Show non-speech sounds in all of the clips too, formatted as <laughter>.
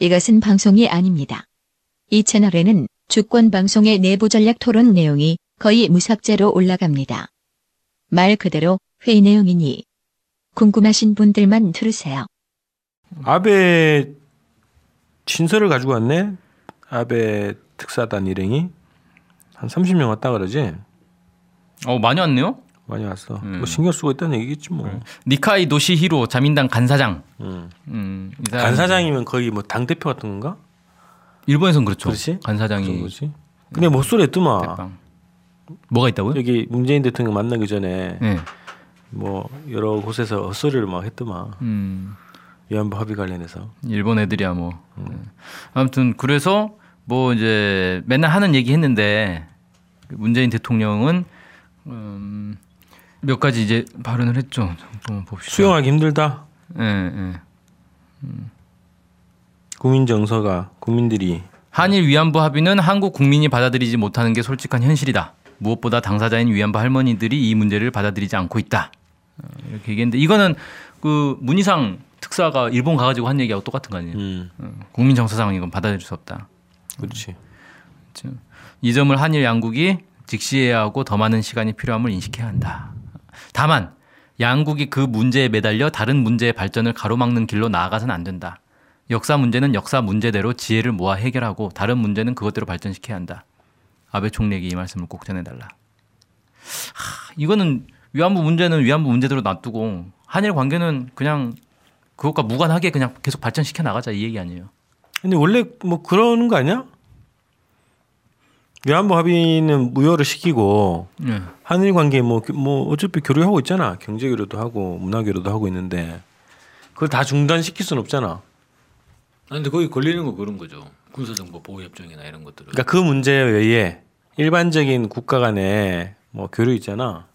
이것은 방송이 아닙니다. 이 채널에는 주권 방송의 내부 전략 토론 내용이 거의 무삭제로 올라갑니다. 말 그대로 회의 내용이니 궁금하신 분들만 들으세요. 아베 진서를 가지고 왔네. 아베 특사단 일행이 한 30명 왔다 그러지. 어 많이 왔네요. 많이 왔어. 음. 뭐 신경 쓰고 있다는 얘기겠지 뭐. 니카이 노시히로 자민당 간사장. 음. 음, 이 사람- 간 사장이면 거의 뭐 당 대표 같은 건가? 일본에선 그렇죠. 그렇지? 간사장이 그런 거지. 근데 목소리 했더만 대빵. 뭐가 있다고요? 여기 문재인 대통령 만나기 전에 네. 뭐 여러 곳에서 헛소리를 막 했더만 음, 위안부 합의 관련해서. 일본 애들이야 뭐. 네. 아무튼 그래서 뭐 이제 맨날 하는 얘기 했는데 문재인 대통령은 음, 몇 가지 이제 발언을 했죠. 잠깐만 봅시다. 수용하기 힘들다. 예, 예. 국민 정서가 국민들이 한일 위안부 합의는 한국 국민이 받아들이지 못하는 게 솔직한 현실이다. 무엇보다 당사자인 위안부 할머니들이 이 문제를 받아들이지 않고 있다. 어, 이렇게 얘기했는데 이거는 그 문희상 특사가 일본 가가지고 한 얘기하고 똑같은 거 아니에요? 음 어, 국민 정서상 이건 받아들일 수 없다. 그렇지. 이 점을 한일 양국이 직시해야 하고 더 많은 시간이 필요함을 인식해야 한다. 다만 양국이 그 문제에 매달려 다른 문제의 발전을 가로막는 길로 나아가서는 안 된다. 역사 문제는 역사 문제대로 지혜를 모아 해결하고 다른 문제는 그것대로 발전시켜야 한다. 아베 총리에게 이 말씀을 꼭 전해달라. 하, 이거는 위안부 문제는 위안부 문제대로 놔두고 한일 관계는 그냥 그것과 무관하게 그냥 계속 발전시켜 나가자 이 얘기 아니에요. 근데 원래 뭐 그러는 거 아니야? 위안부 합의는 무효를 시키고 네. 한일 관계 뭐 뭐 어차피 교류하고 있잖아. 경제 교류도 하고 문화 교류도 하고 있는데 그걸 다 중단시킬 수는 없잖아. 아니, 근데 거기 걸리는 거 그런 거죠. 군사정보 보호협정이나 이런 것들은. 그러니까 그 문제에 의해 일반적인 국가 간에 뭐 교류 있잖아.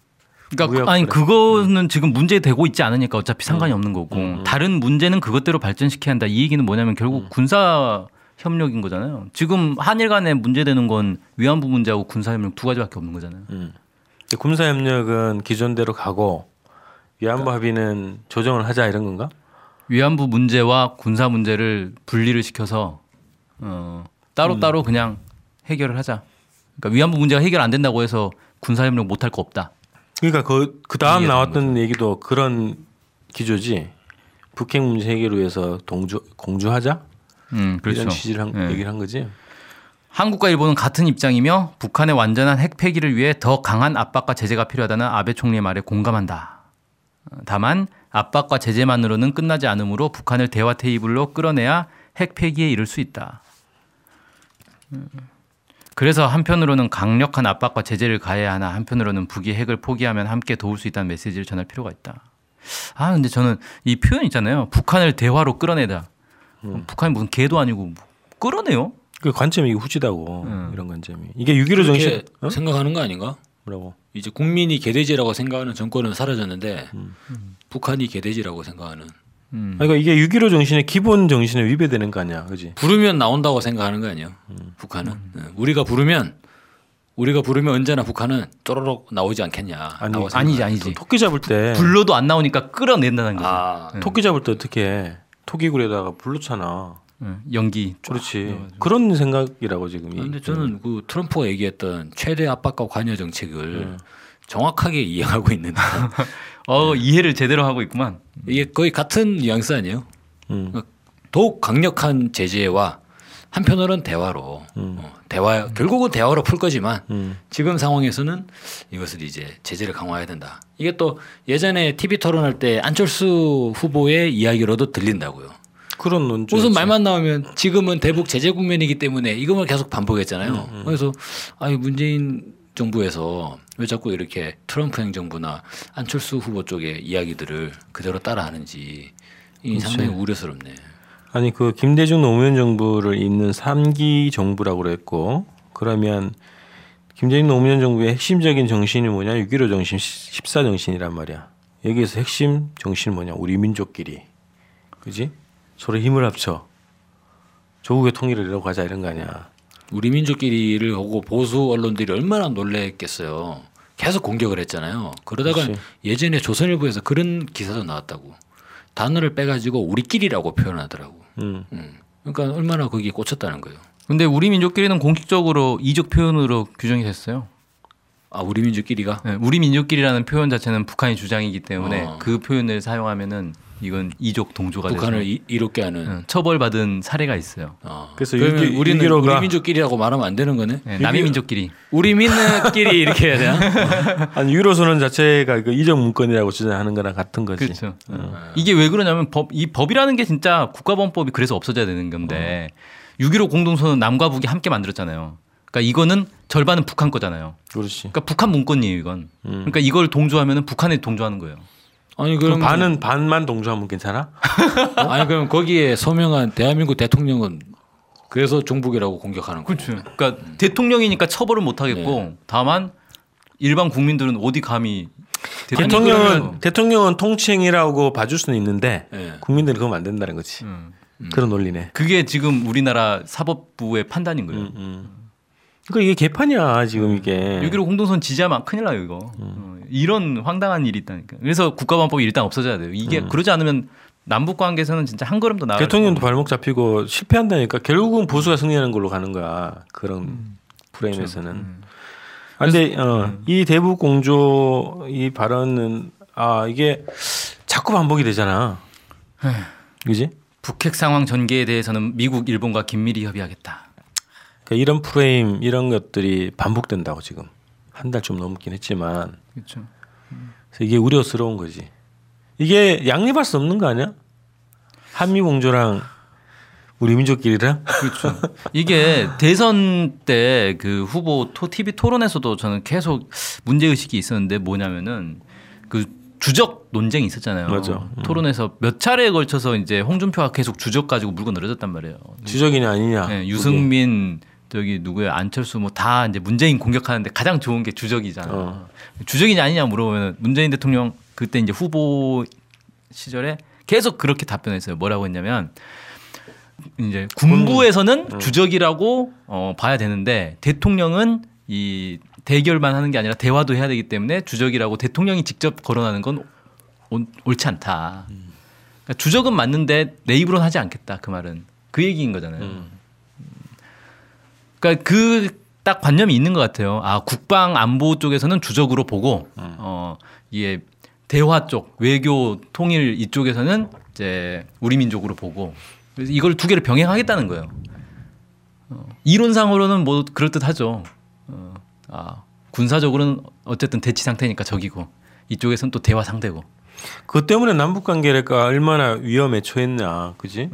그러니까 아니 그래. 그거는 지금 문제 되고 있지 않으니까 어차피 상관이 없는 거고 다른 문제는 그것대로 발전시켜야 한다. 이 얘기는 뭐냐면 결국 군사 협력인 거잖아요. 지금 한일 간에 문제되는 건 위안부 문제하고 군사 협력 두 가지밖에 없는 거잖아요. 근데 군사 협력은 기존대로 가고 위안부 합의는 조정을 하자 이런 건가? 위안부 문제와 군사 문제를 분리를 시켜서 어, 따로 따로 그냥 해결을 하자. 그러니까 위안부 문제가 해결 안 된다고 해서 군사 협력 못 할 거 없다. 그러니까 그, 그 다음 나왔던 얘기도 그런 기조지. 북핵 문제 해결을 위해서 동주 공주하자 음, 그렇죠. 이런 취지를 한, 예. 얘기를 한 거지. 한국과 일본은 같은 입장이며 북한의 완전한 핵 폐기를 위해 더 강한 압박과 제재가 필요하다는 아베 총리의 말에 공감한다. 어, 다만 압박과 제재만으로는 끝나지 않으므로 북한을 대화 테이블로 끌어내야 핵 폐기에 이를 수 있다. 음, 그래서 한편으로는 강력한 압박과 제재를 가해야 하나 한편으로는 북이 핵을 포기하면 함께 도울 수 있다는 메시지를 전할 필요가 있다. 아 근데 저는 이 표현 있잖아요. 북한을 대화로 끌어내다. 북한이 무슨 개도 아니고 뭐 끌어내요? 그 관점이 후지다고 음. 이런 관점이. 이게 6.15 정신 어? 생각하는 거 아닌가? 뭐라고? 이제 국민이 개돼지라고 생각하는 정권은 사라졌는데 음. 북한이 개돼지라고 생각하는 음. 아니, 그러니까 이게 6.15 정신의 기본 정신에 위배되는 거 아니야, 그지? 부르면 나온다고 생각하는 거 아니에요? 북한은 네. 우리가 부르면 우리가 부르면 언제나 북한은 쪼로록 나오지 않겠냐? 아니, 아니지 아니지. 토끼 잡을 때 불러도 안 나오니까 끌어낸다는 거죠. 아, 토끼 잡을 때 어떻게 해? 토끼굴에다가 불러차나. 응, 연기. 쫙 그렇지. 넣어가지고. 그런 생각이라고 지금. 이- 근데 저는 그 트럼프가 얘기했던 최대 압박과 관여 정책을 음. 정확하게 이해하고 있는데 <laughs> 어 이해를 제대로 하고 있구만. 이게 거의 같은 뉘앙스 아니에요? 음. 더욱 강력한 제재와 한편으로는 대화로 어, 대화 결국은 대화로 풀 거지만 음. 지금 상황에서는 이것을 이제 제재를 강화해야 된다. 이게 또 예전에 TV 토론할 때 안철수 후보의 이야기로도 들린다고요. 그런 논조. 무슨 말만 나오면 지금은 대북 제재 국면이기 때문에 이것만 계속 반복했잖아요. 음, 그래서 아니 문재인 정부에서 왜 자꾸 이렇게 트럼프 행정부나 안철수 후보 쪽의 이야기들을 그대로 따라하는지 이 상당히 우려스럽네. 아니 그 김대중 노무현 정부를 잇는 3기 정부라고 그랬고 그러면 김대중 노무현 정부의 핵심적인 정신이 뭐냐 6.15 정신 14 정신이란 말이야 여기에서 핵심 정신이 뭐냐 우리 민족끼리 그지 서로 힘을 합쳐 조국의 통일을 이루어 가자 이런 거 아니야 우리 민족끼리를 보고 보수 언론들이 얼마나 놀랬겠어요. 계속 공격을 했잖아요. 그러다가 그렇지. 예전에 조선일보에서 그런 기사도 나왔다고. 단어를 빼가지고 우리끼리라고 표현하더라고. 음. 음. 그러니까 얼마나 거기에 꽂혔다는 거예요. 근데 우리 민족끼리는 공식적으로 이적 표현으로 규정이 됐어요. 아 우리 민족끼리가 네, 우리 민족끼리라는 표현 자체는 북한의 주장이기 때문에 어. 그 표현을 사용하면은 이건 이족 동조가 북한을 돼서 이, 이롭게 하는. 응, 처벌받은 사례가 있어요. 어. 그래서 그러면 유기- 우리는 유기로가- 우리 민족끼리라고 말하면 안 되는 거네. 네, 남의 민족끼리. 우리 민족끼리 이렇게 해야 되나? <laughs> 아니 유로 선언 자체가 그 이적 문건이라고 주장하는 거랑 같은 거지. 그렇죠. 이게 왜 그러냐면 법, 이 법이라는 게 진짜 국가범법이 그래서 없어져야 되는 건데 6.15 공동선언 남과 북이 함께 만들었잖아요. 그러니까 이거는 절반은 북한 거잖아요. 그렇지. 그러니까 북한 문건이에요, 이건. 그러니까 이걸 동조하면은 북한에 동조하는 거예요. 아니 그럼 반은 반만 동조하면 괜찮아? <laughs> 아니 그럼 거기에 서명한 대한민국 대통령은 그래서 종북이라고 공격하는 거죠. 그렇죠. 그러니까 대통령이니까 처벌은 못 하겠고 다만 일반 국민들은 어디 감히 대통령은 대통령은 통치행위라고 봐줄 수는 있는데 예. 국민들은 그건 안 된다는 거지. 음. 그런 논리네. 그게 지금 우리나라 사법부의 판단인 거예요. 음. 그러니까 이게 개판이야 지금 이게. 6.15 공동선 지지하면 큰일 나요 이거. 어, 이런 황당한 일이 있다니까. 그래서 국가범법이 일단 없어져야 돼요. 이게 그러지 않으면 남북 관계에서는 진짜 한 걸음 더 나아갈 대통령도 발목 잡히고 실패한다니까 결국은 보수가 승리하는 걸로 가는 거야 그런 프레임에서는. 아, 근데 어, 이 대북 공조 이 발언은 아 이게 자꾸 반복이 되잖아. 그지? 북핵 상황 전개에 대해서는 미국, 일본과 긴밀히 협의하겠다. 그러니까 이런 프레임 이런 것들이 반복된다고 지금 한달좀 넘긴 했지만 그렇죠. 그래서 이게 우려스러운 거지. 이게 양립할 수 없는 거 아니야? 한미 공조랑 우리 민족끼리랑 그렇죠. 이게 대선 때 그 후보 토 TV 토론에서도 저는 계속 문제 의식이 있었는데 뭐냐면은 그 주적 논쟁이 있었잖아요. 맞아. 음. 토론에서 몇 차례에 걸쳐서 이제 홍준표가 계속 주적 가지고 물고 늘어졌단 말이에요. 지적이냐 아니냐. 네, 그게. 유승민 저기 누구야 안철수 뭐 다 이제 문재인 공격하는데 가장 좋은 게 주적이잖아. 어. 주적이냐 아니냐 물어보면 문재인 대통령 그때 이제 후보 시절에 계속 그렇게 답변했어요. 뭐라고 했냐면 이제 군부에서는 주적이라고 어, 봐야 되는데 대통령은 이 대결만 하는 게 아니라 대화도 해야 되기 때문에 주적이라고 대통령이 직접 거론하는 건 옳- 옳지 않다. 그러니까 주적은 맞는데 내 입으로는 하지 않겠다 그 말은 그 얘기인 거잖아요. 그러니까 그 딱 관념이 있는 것 같아요. 아 국방 안보 쪽에서는 주적으로 보고 어 이게 대화 쪽 외교 통일 이쪽에서는 이제 우리 민족으로 보고 그래서 이걸 두 개를 병행하겠다는 거예요. 어, 이론상으로는 뭐 그럴 듯하죠. 어, 아 군사적으로는 어쨌든 대치 상태니까 적이고 이쪽에서는 또 대화 상대고 그것 때문에 남북 관계가 얼마나 위험에 처했냐, 그지?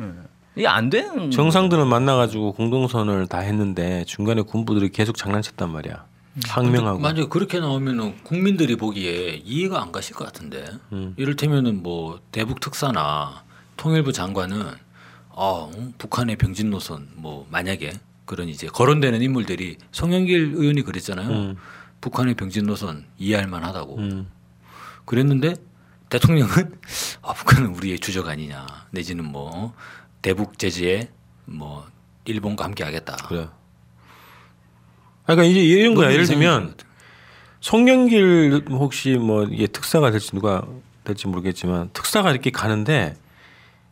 이게 안 되는 정상들은 만나가지고 공동선을 다 했는데 중간에 군부들이 계속 장난쳤단 말이야. 항명하고. 만약에 그렇게 나오면은 국민들이 보기에 이해가 안 가실 것 같은데. 음. 이를테면은 뭐 대북 특사나 통일부 장관은 아 음, 북한의 병진 노선 뭐 만약에 그런 이제 거론되는 인물들이 송영길 의원이 그랬잖아요. 음. 북한의 병진 노선 이해할 만하다고 음. 그랬는데 대통령은 <laughs> 아 북한은 우리의 주적 아니냐 내지는 뭐 대북 제재에 뭐 일본과 함께 하겠다. 그래. 아, 그러니까 이제 이런 거야. 예를 들면. 송영길 혹시 뭐 이게 특사가 될지 누가 될지 모르겠지만 특사가 이렇게 가는데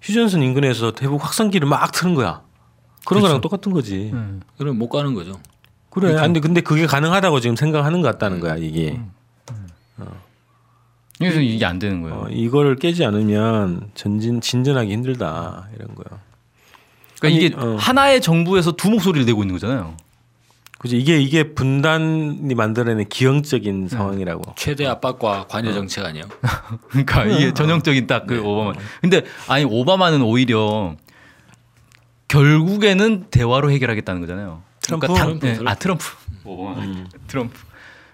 휴전선 인근에서 대북 확성기를 막 트는 거야. 그런 거랑 똑같은 거지. 음. 그럼 못 가는 거죠. 그래. 아니 근데 근데 그게 가능하다고 지금 생각하는 것 같다는 거야 음. 이게. 그래서 이게 안 되는 거예요. 어, 이거를 깨지 않으면 전진 진전하기 힘들다 이런 거야. 그러니까 아니, 이게 어. 하나의 정부에서 두 목소리를 내고 있는 거잖아요. 그지 이게 이게 분단이 만들어낸 기형적인 네. 상황이라고. 최대 압박과 관여 정책 아니에요? <laughs> 그러니까 이게 전형적인 딱그 오바마. 근데 아니 오바마는 오히려 결국에는 대화로 해결하겠다는 거잖아요. 트럼프? 당- 트럼프, 네, 아 트럼프. 오바마. <laughs> 트럼프.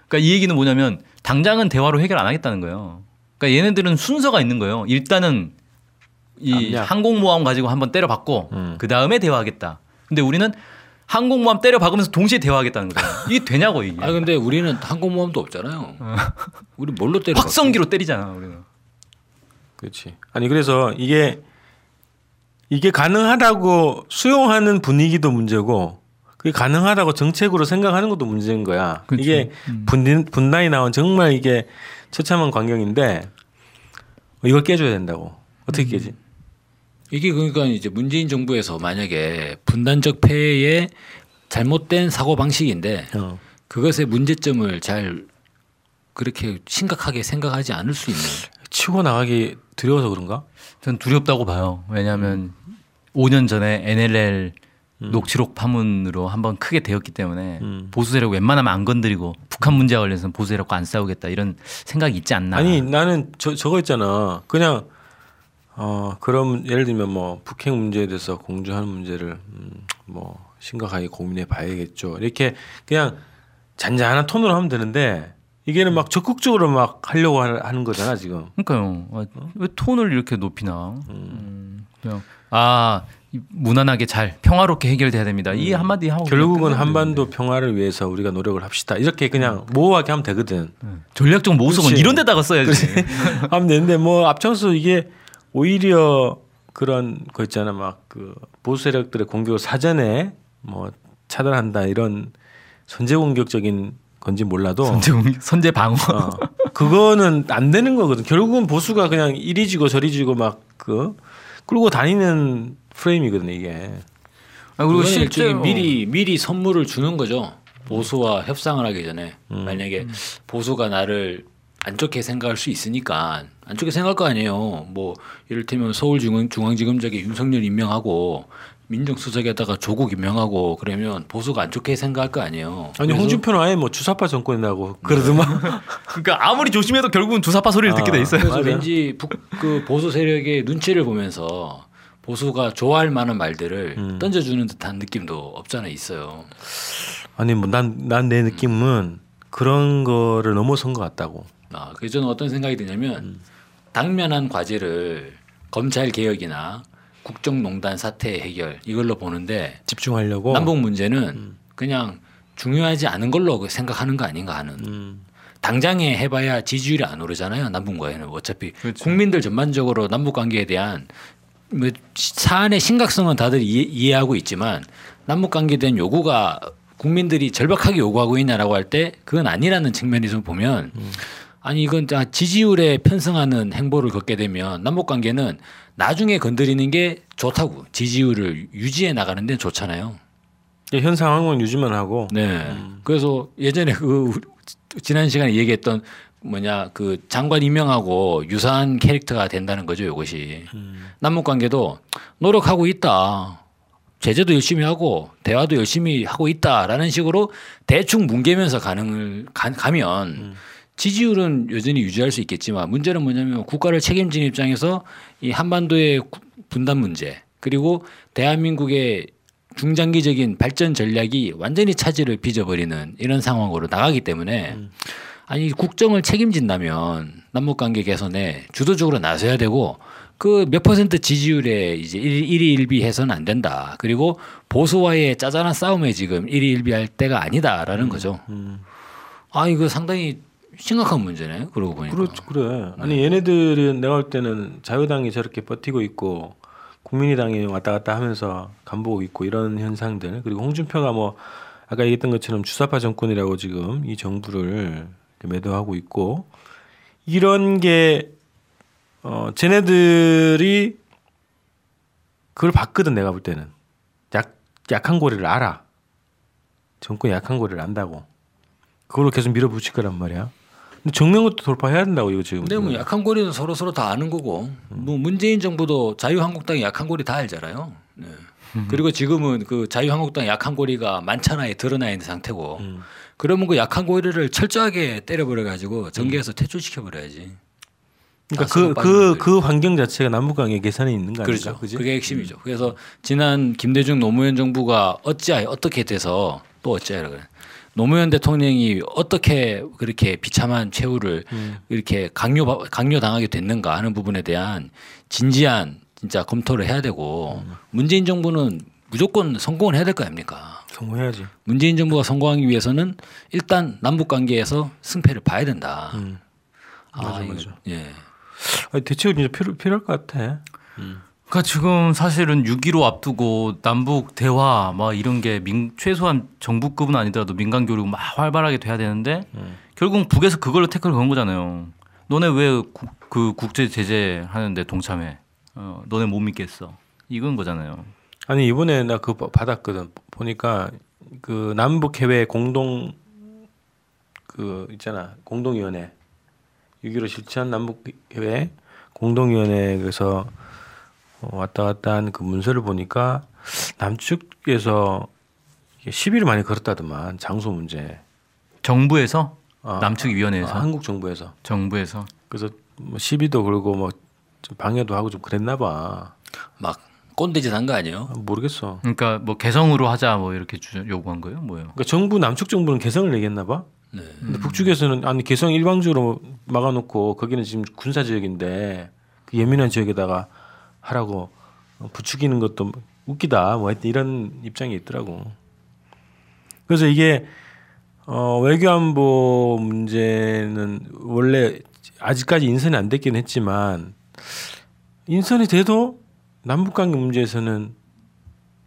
그러니까 이 얘기는 뭐냐면 당장은 대화로 해결 안 하겠다는 거예요. 그러니까 얘네들은 순서가 있는 거예요. 일단은 이 압력. 항공모함 가지고 한번 때려박고 음. 그 다음에 대화하겠다. 근데 우리는 항공모함 때려박으면서 동시에 대화하겠다는 거잖아요. 이게 되냐고 이게. 아 근데 우리는 항공모함도 없잖아요. 우리 뭘로 때려? 확성기로 때리잖아 우리는. 그렇지. 아니 그래서 이게 이게 가능하다고 수용하는 분위기도 문제고 그게 가능하다고 정책으로 생각하는 것도 문제인 거야. 그렇죠. 이게 분단, 분단이 나온 정말 이게 처참한 광경인데 이걸 깨줘야 된다고. 어떻게 깨지? 이게 그러니까 이제 문재인 정부에서 만약에 분단적 폐해의 잘못된 사고 방식인데 어. 그것의 문제점을 잘 그렇게 심각하게 생각하지 않을 수 있는 치고 나가기 두려워서 그런가? 전 두렵다고 봐요. 왜냐하면 5년 전에 NLL 녹취록 파문으로 한번 크게 되었기 때문에 음. 보수 세력 웬만하면 안 건드리고 북한 문제와 관련해서는 보수 세력과 안 싸우겠다 이런 생각이 있지 않나. 아니 나는 저 저거 있잖아. 그냥 어 그럼 예를 들면 뭐 북핵 문제에 대해서 공조하는 문제를 음, 뭐 심각하게 고민해 봐야겠죠. 이렇게 그냥 잔잔한 톤으로 하면 되는데 이게는 막 적극적으로 막 하려고 하- 하는 거잖아 지금. 그러니까요. 아, 왜 톤을 이렇게 높이나? 음, 그냥 아 이- 무난하게 잘 평화롭게 해결돼야 됩니다. 이 한마디 하고 결국은 한반도 평화를 위해서 우리가 노력을 합시다. 이렇게 그냥 모호하게 하면 되거든. 되는데. 전략적 모성은 그렇지. 이런 데다가 써야지. <laughs> 하면 되는데 뭐 앞장서 이게 오히려 그런 거 있잖아 막 그 보수 세력들의 공격을 사전에 뭐 차단한다 이런 선제 공격적인 건지 몰라도 선제 공- 선제 방어. 어, 그거는 안 되는 거거든. 결국은 보수가 그냥 이리 지고 저리 지고 막 그 끌고 다니는 프레임이거든 이게. 아, 그리고 실제 실제 미리 미리 선물을 주는 거죠. 보수와 협상을 하기 전에 음. 만약에 보수가 나를 안 좋게 생각할 수 있으니까 안 좋게 생각할 거 아니에요. 뭐 이를테면 서울중앙지검장에 윤석열 임명하고 민정수석에다가 조국 임명하고 그러면 보수가 안 좋게 생각할 거 아니에요. 아니 홍준표는 아예 뭐 주사파 정권이라고 그러더만. <laughs> 그러니까 아무리 조심해도 결국은 주사파 소리를 아. 듣게 돼 있어요. 그래서 맞아요. 왠지 북, 그 보수 세력의 눈치를 보면서 보수가 좋아할 만한 말들을 음. 던져주는 듯한 느낌도 없잖아 있어요. 아니 뭐 난 난 내 느낌은 그런 거를 넘어선 것 같다고. 아, 그래서 저는 어떤 생각이 드냐면 음. 당면한 과제를 검찰 개혁이나 국정농단 사태 해결 이걸로 보는데 집중하려고. 남북 문제는 그냥 중요하지 않은 걸로 생각하는 거 아닌가 하는. 음. 당장에 해봐야 지지율이 안 오르잖아요. 남북과에는 어차피 그렇죠. 국민들 전반적으로 남북 관계에 대한 뭐 사안의 심각성은 다들 이해, 하고 있지만 남북 관계에 대한 요구가 국민들이 절박하게 요구하고 있냐라고 할 때 그건 아니라는 측면에서 보면 아니 이건 다 지지율에 편승하는 행보를 걷게 되면 남북 관계는 나중에 건드리는 게 좋다고 지지율을 유지해 나가는 데는 좋잖아요. 현 상황은 유지만 하고. 네. 그래서 예전에 그 지난 시간에 얘기했던 뭐냐 그 장관 임명하고 유사한 캐릭터가 된다는 거죠. 이것이 남북 관계도 노력하고 있다. 제재도 열심히 하고 대화도 열심히 하고 있다라는 식으로 대충 뭉개면서 가능을 가, 가면 지지율은 여전히 유지할 수 있겠지만 문제는 뭐냐면 국가를 책임지는 입장에서 이 한반도의 구- 분단 문제 그리고 대한민국의 중장기적인 발전 전략이 완전히 차질을 빚어버리는 이런 상황으로 나가기 때문에 아니 국정을 책임진다면 남북 관계 개선에 주도적으로 나서야 되고 그 몇 퍼센트 지지율에 이제 일- 일희일비해서는 안 된다. 그리고 보수와의 짜잘한 싸움에 지금 일희일비할 때가 아니다라는 거죠. 아 이거 상당히 심각한 문제네. 그러고 보니까. 그렇죠, 그래. 아니 얘네들은 내가 볼 때는 자유당이 저렇게 버티고 있고 국민의당이 왔다 갔다 하면서 간보고 있고 이런 현상들 그리고 홍준표가 뭐 아까 얘기했던 것처럼 주사파 정권이라고 지금 이 정부를 매도하고 있고 이런 게 어, 쟤네들이 그걸 봤거든 내가 볼 때는 약 약한 고리를 알아 정권 약한 고리를 안다고 그걸로 계속 밀어붙일 거란 말이야. 정면부터 돌파해야 된다고 이거 지금. 근데 뭐 약한 고리는 서로 서로 다 아는 거고 뭐 문재인 정부도 자유한국당이 약한 고리 다 알잖아요. 네. 그리고 지금은 그 자유한국당 약한 고리가 만천하에 드러나 있는 상태고 음. 그러면 그 약한 고리를 철저하게 때려버려 가지고 전개해서 퇴출시켜 버려야지. 그러니까 다그 썩어 그그 환경 자체가 남북관계 개선에 있는 거 아닌가? 그렇죠. 그지? 그게 핵심이죠. 그래서 지난 김대중 노무현 정부가 어찌하여 어떻게 돼서 또 어찌하여 그래. 노무현 대통령이 어떻게 그렇게 비참한 최후를 이렇게 강요 강요 당하게 됐는가 하는 부분에 대한 진지한 진짜 검토를 해야 되고 문재인 정부는 무조건 성공을 해야 될 거 아닙니까? 성공해야지. 문재인 정부가 성공하기 위해서는 일단 남북 관계에서 승패를 봐야 된다. 음. 아, 맞아, 이거- 맞아. 예. 아니, 대책은 진짜 필요 필요할 것 같아. 그러니까 지금 사실은 6.15 앞두고 남북 대화 막 이런 게 민, 최소한 정부급은 아니더라도 민간 교류 막 활발하게 돼야 되는데 결국 북에서 그걸로 태클을 건 거잖아요. 너네 왜 그 국제 제재 하는데 동참해? 어, 너네 못 믿겠어. 이건 거잖아요. 아니 이번에 나 그거 받았거든. 보니까 그 남북 해외 공동 그 있잖아 공동위원회 6.15 실천 남북 해외 공동위원회에서 어, 왔다 갔다 한 그 문서를 보니까 남측에서 시비를 많이 걸었다더만 장소 문제. 정부에서 아, 남측 위원회에서 아, 한국 정부에서 정부에서 그래서 뭐 시비도 걸고 뭐 좀 방해도 하고 좀 그랬나 봐. 막 꼰대짓 한 거 아니에요? 아, 모르겠어. 그러니까 뭐 개성으로 하자 뭐 이렇게 주, 요구한 거예요? 뭐예요? 그러니까 정부 남측 정부는 개성을 얘기했나 봐. 네. 근데 북측에서는 아니 개성 일방적으로 막아놓고 거기는 지금 군사 지역인데 그 예민한 지역에다가 하라고 부추기는 것도 웃기다 뭐 하여튼 이런 입장이 있더라고. 그래서 이게 어 외교안보 문제는 원래 아직까지 인선이 안 됐긴 했지만 인선이 돼도 남북관계 문제에서는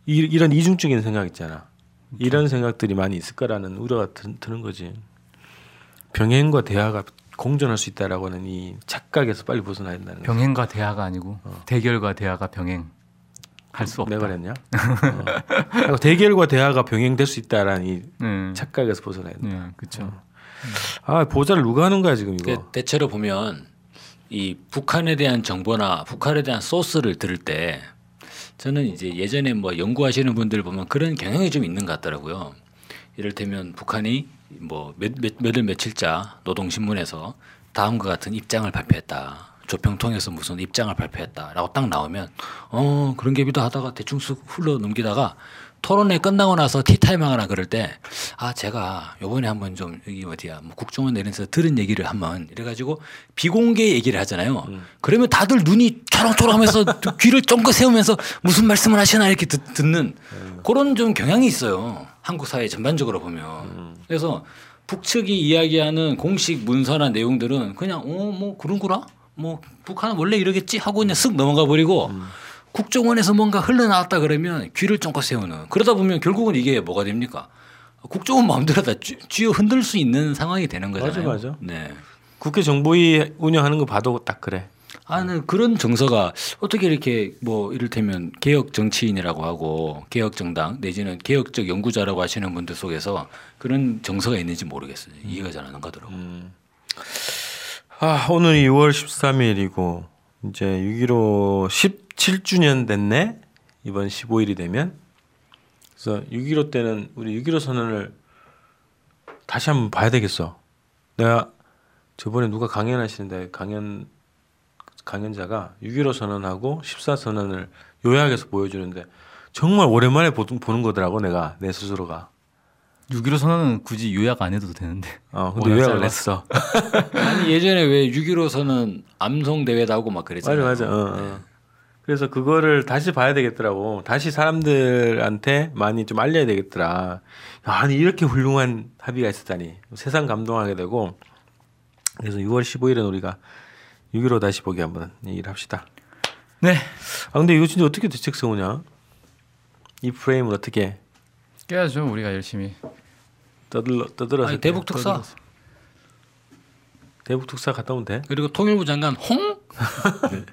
이, 이런 이중적인 생각 있잖아. 이런 생각들이 많이 있을 거라는 우려가 드, 드는 거지. 병행과 대화가 공존할 수 있다라고 하는 이 착각에서 빨리 벗어나야 된다는 거지. 병행과 대화가 아니고 대결과 대화가 병행 할수 없다. 내가 그랬냐? <laughs> 어. 대결과 대화가 병행될 수 있다라는 이 네. 착각에서 벗어나야 돼. 네, 그렇죠. 아 보좌를 누가 하는 거야 지금 이거? 그 대체로 보면 이 북한에 대한 정보나 북한에 대한 소스를 들을 때 저는 이제 예전에 뭐 연구하시는 분들 보면 그런 경향이 좀 있는 것 같더라고요. 이를테면 북한이 뭐 몇, 몇, 몇월 며칠자 노동신문에서 다음과 같은 입장을 발표했다. 조평통에서 무슨 입장을 발표했다라고 딱 나오면 어 그런 게비도 하다가 대충 쓱 흘러 넘기다가 토론회 끝나고 나서 티타임 하거나 그럴 때 아 제가 요번에 한번 좀 여기 어디야 뭐 국정원 내에서 들은 얘기를 한번 이래가지고 비공개 얘기를 하잖아요. 그러면 다들 눈이 초롱초롱 하면서 <laughs> 귀를 쫑긋 세우면서 무슨 말씀을 하시나 이렇게 듣, 는 그런 좀 경향이 있어요. 한국 사회 전반적으로 보면. 그래서 북측이 이야기하는 공식 문서나 내용들은 그냥 어 뭐 그런구나? 뭐 북한은 원래 이러겠지? 하고 그냥 쓱 넘어가 버리고 국정원에서 뭔가 흘러나왔다 그러면 귀를 쫑긋 세우는 그러다 보면 결국은 이게 뭐가 됩니까? 국정원 마음대로 다 쥐- 쥐어 흔들 수 있는 상황이 되는 거잖아요. 맞아, 맞아. 네. 국회 정보위 운영하는 거 봐도 딱 그래. 아, 는 그런 정서가 어떻게 이렇게 뭐 이를테면 개혁 정치인이라고 하고 개혁 정당 내지는 개혁적 연구자라고 하시는 분들 속에서 그런 정서가 있는지 모르겠어요. 이해가 잘 안 가더라고. 요아 오늘이 6월 13일이고 이제 6.15 17주년 됐네 이번 15일이 되면 그래서 6.15 때는 우리 6.15 선언을 다시 한번 봐야 되겠어. 내가 저번에 누가 강연하시는데 강연 강연자가 6.15 선언하고 14 선언을 요약해서 보여주는데 정말 오랜만에 보, 보는 거더라고 내가 내 스스로가. 6.15 선언은 굳이 요약 안 해도 되는데. 어 근데 요약을. 했어. <laughs> 아니 예전에 왜 6.15서는 암송 대회도 하고 막 그랬잖아요. 맞아 맞아. 어, 어. 그래서 그거를 다시 봐야 되겠더라고. 다시 사람들한테 많이 좀 알려야 되겠더라. 아니 이렇게 훌륭한 합의가 있었다니 세상 감동하게 되고 그래서 6월 15일은 우리가 6.15 다시 보기 한번 얘기를 합시다. 네. 아 근데 이거 진짜 어떻게 대책 세우냐? 이 프레임을 어떻게 깨야죠 우리가 열심히. 떠들러 떠들어서 아니, 대북 특사 떠들어서. 대북 특사 갔다 오면 돼? 그리고 통일부 장관 홍 <laughs> 그건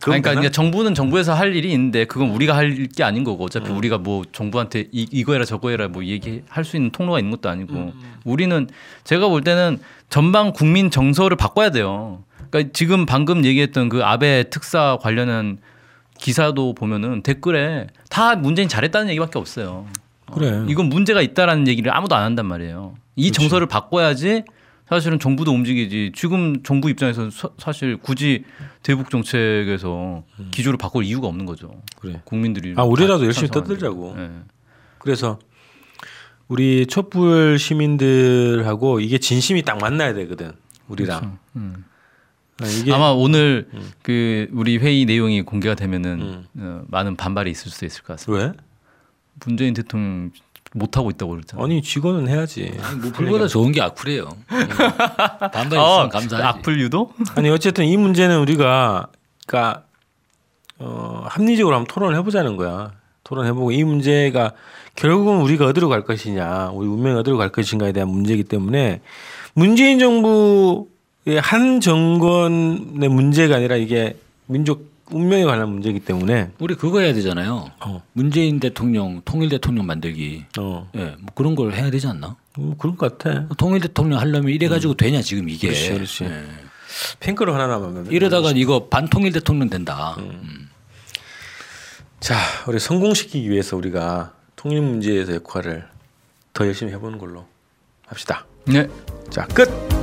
그러니까, 되나? 그러니까 정부는 정부에서 할 일이 있는데 그건 우리가 할 게 아닌 거고 어차피 우리가 뭐 정부한테 이, 이거 해라 저거 해라 뭐 얘기할 수 있는 통로가 있는 것도 아니고 우리는 제가 볼 때는 전방 국민 정서를 바꿔야 돼요. 그러니까 지금 방금 얘기했던 그 아베 특사 관련한 기사도 보면은 댓글에 다 문재인 잘했다는 얘기밖에 없어요. 그래. 이건 문제가 있다라는 얘기를 아무도 안 한단 말이에요. 이 정서를 바꿔야지 사실은 정부도 움직이지. 지금 정부 입장에서 서- 사실 굳이 대북 정책에서 기조를 바꿀 이유가 없는 거죠. 그래. 국민들이 아 우리라도 다 열심히. 떠들자고. 예. 그래서 우리 촛불 시민들하고 이게 진심이 딱 만나야 되거든. 우리랑. 음. 아, 아마 오늘 그 우리 회의 내용이 공개가 되면은 음. 어, 많은 반발이 있을 수 있을 것 같습니다. 왜? 문재인 대통령 못 하고 있다고 그랬잖아요. 아니 직원은 해야지. 뭐 불보다 좋은 게 악플이에요. 반발 아, 있으면 감사하지. 악플 유도? 아니 어쨌든 이 문제는 우리가 그러니까 어, 합리적으로 한번 토론을 해보자는 거야. 토론해보고 이 문제가 결국은 우리가 어디로 갈 것이냐, 우리 운명이 어디로 갈 것인가에 대한 문제이기 때문에 문재인 정부의 한 정권의 문제가 아니라 이게 민족 운명에 관한 문제이기 때문에 우리 그거 해야 되잖아요. 어. 문재인 대통령 통일 대통령 만들기. 어 예, 뭐 그런 걸 해야 되지 않나? 뭐 그런 것 같아. 통일 대통령 하려면 이래 가지고 되냐 지금 이게. 그렇지, 그렇지. 예. 핑크로 하나 남으면 이러다가 이거 반통일 대통령 된다. 음. 자 우리 성공시키기 위해서 우리가 통일 문제에서 역할을 더 열심히 해보는 걸로 합시다. 네. 자 끝.